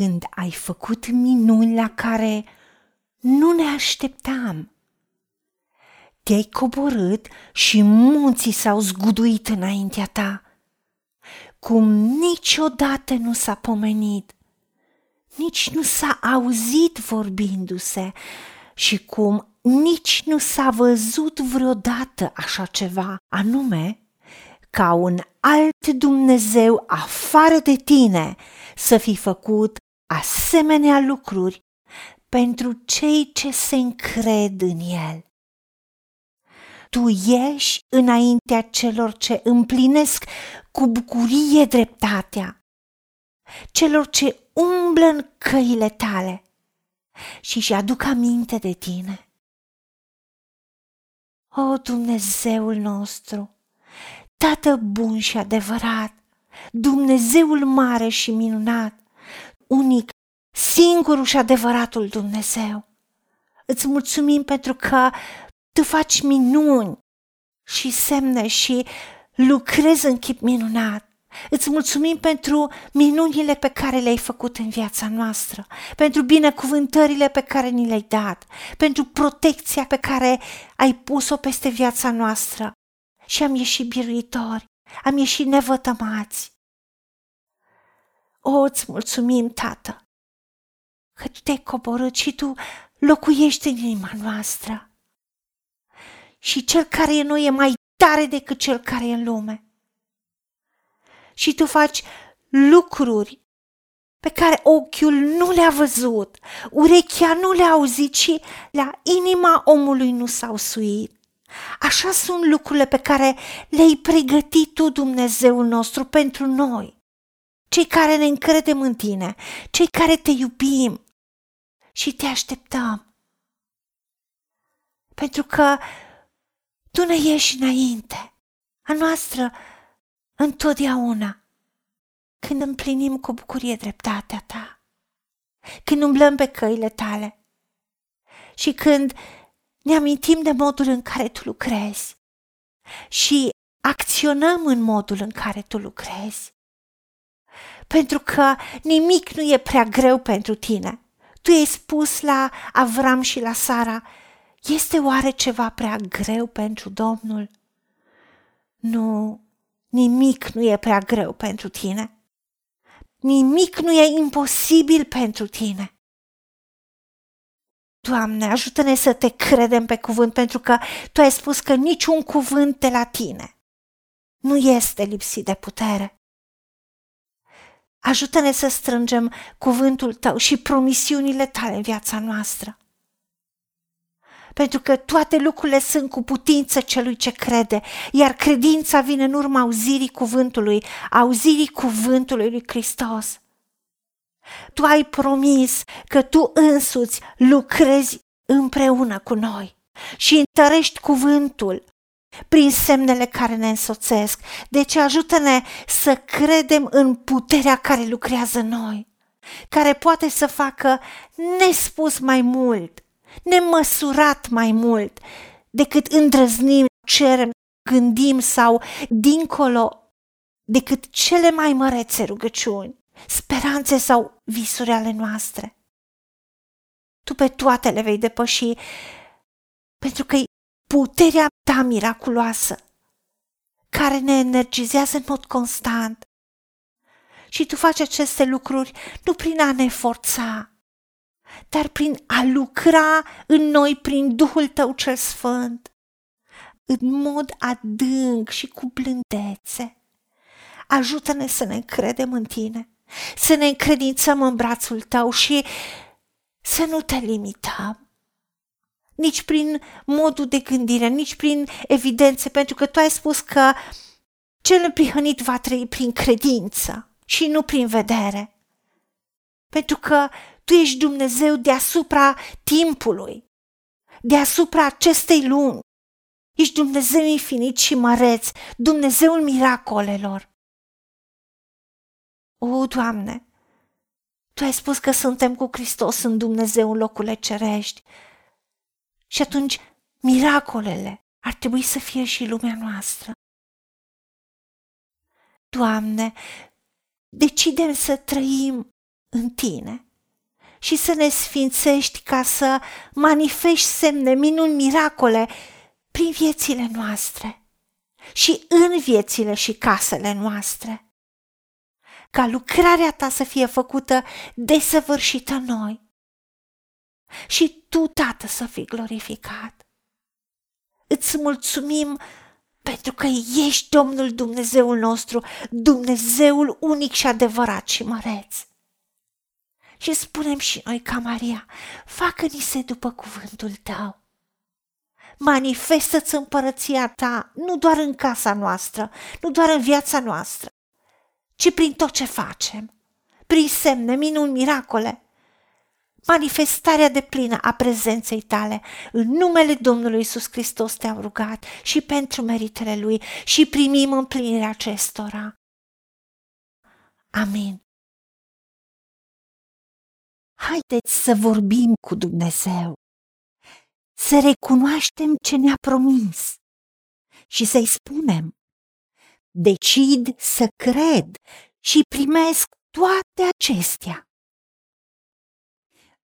când ai făcut minuni la care nu ne așteptam. Te-ai coborât și munții s-au zguduit înaintea ta, cum niciodată nu s-a pomenit, nici nu s-a auzit vorbindu-se și cum nici nu s-a văzut vreodată așa ceva, anume ca un alt Dumnezeu afară de tine să fi făcut asemenea lucruri pentru cei ce se încred în El. Tu ieși înaintea celor ce împlinesc cu bucurie dreptatea, celor ce umblă în căile tale și își aduc aminte de tine. O Dumnezeul nostru, Tată bun și adevărat, Dumnezeul mare și minunat, unic, singurul și adevăratul Dumnezeu. Îți mulțumim pentru că tu faci minuni și semne și lucrezi în chip minunat. Îți mulțumim pentru minunile pe care le-ai făcut în viața noastră, pentru binecuvântările pe care ni le-ai dat, pentru protecția pe care ai pus-o peste viața noastră și am ieșit biruitori, am ieșit nevătămați. O, îți mulțumim, Tată, că tu te-ai coborât și tu locuiești în inima noastră. Și cel care e în noi e mai tare decât cel care e în lume. Și tu faci lucruri pe care ochiul nu le-a văzut, urechea nu le-a auzit și la inima omului nu s-au suit. Așa sunt lucrurile pe care le-ai pregătit tu, Dumnezeul nostru, pentru noi. Cei care ne încredem în tine, cei care te iubim și te așteptăm. Pentru că tu ne ieși înainte, a noastră întotdeauna, când împlinim cu bucurie dreptatea ta, când umblăm pe căile tale. Și când ne amintim de modul în care tu lucrezi. Și acționăm în modul în care tu lucrezi. Pentru că nimic nu e prea greu pentru tine. Tu ai spus la Avram și la Sara, este oare ceva prea greu pentru Domnul? Nu, nimic nu e prea greu pentru tine. Nimic nu e imposibil pentru tine. Doamne, ajută-ne să te credem pe cuvânt, pentru că Tu ai spus că niciun cuvânt de la Tine nu este lipsit de putere. Ajută-ne să strângem cuvântul Tău și promisiunile Tale în viața noastră. Pentru că toate lucrurile sunt cu putință celui ce crede, iar credința vine în urma auzirii cuvântului, auzirii cuvântului lui Hristos. Tu ai promis că tu însuți lucrezi împreună cu noi și întărești cuvântul prin semnele care ne însoțesc. Deci ajută-ne să credem în puterea care lucrează în noi, care poate să facă nespus mai mult, nemăsurat mai mult decât îndrăznim, cerem, gândim sau dincolo decât cele mai mărețe rugăciuni speranțe sau visuri ale noastre. Tu pe toate le vei depăși, pentru că e puterea ta miraculoasă, care ne energizează în mod constant. Și tu faci aceste lucruri nu prin a ne forța, dar prin a lucra în noi prin Duhul tău cel Sfânt, în mod adânc și cu blândețe. Ajută-ne să ne încredem în tine să ne încredințăm în brațul tău și să nu te limităm. Nici prin modul de gândire, nici prin evidențe, pentru că tu ai spus că cel împrihănit va trăi prin credință și nu prin vedere. Pentru că tu ești Dumnezeu deasupra timpului, deasupra acestei lumi. Ești Dumnezeu infinit și măreț, Dumnezeul miracolelor. O, Doamne, Tu ai spus că suntem cu Hristos în Dumnezeu în locurile cerești. Și atunci miracolele ar trebui să fie și lumea noastră. Doamne, decidem să trăim în tine și să ne sfințești ca să manifesti semne, minuni, miracole prin viețile noastre și în viețile și casele noastre. Ca lucrarea ta să fie făcută desăvârșită noi. Și tu, Tată, să fii glorificat. Îți mulțumim pentru că ești Domnul Dumnezeul nostru, Dumnezeul unic și adevărat și măreț. Și spunem și noi ca Maria, facă-ni se după cuvântul tău. Manifestă-ți împărăția ta nu doar în casa noastră, nu doar în viața noastră, ci prin tot ce facem, prin semne, minuni, miracole, manifestarea de plină a prezenței tale. În numele Domnului Isus Hristos te-am rugat și pentru meritele Lui și primim împlinirea acestora. Amin. Haideți să vorbim cu Dumnezeu, să recunoaștem ce ne-a promis și să-i spunem, decid să cred și primesc toate acestea.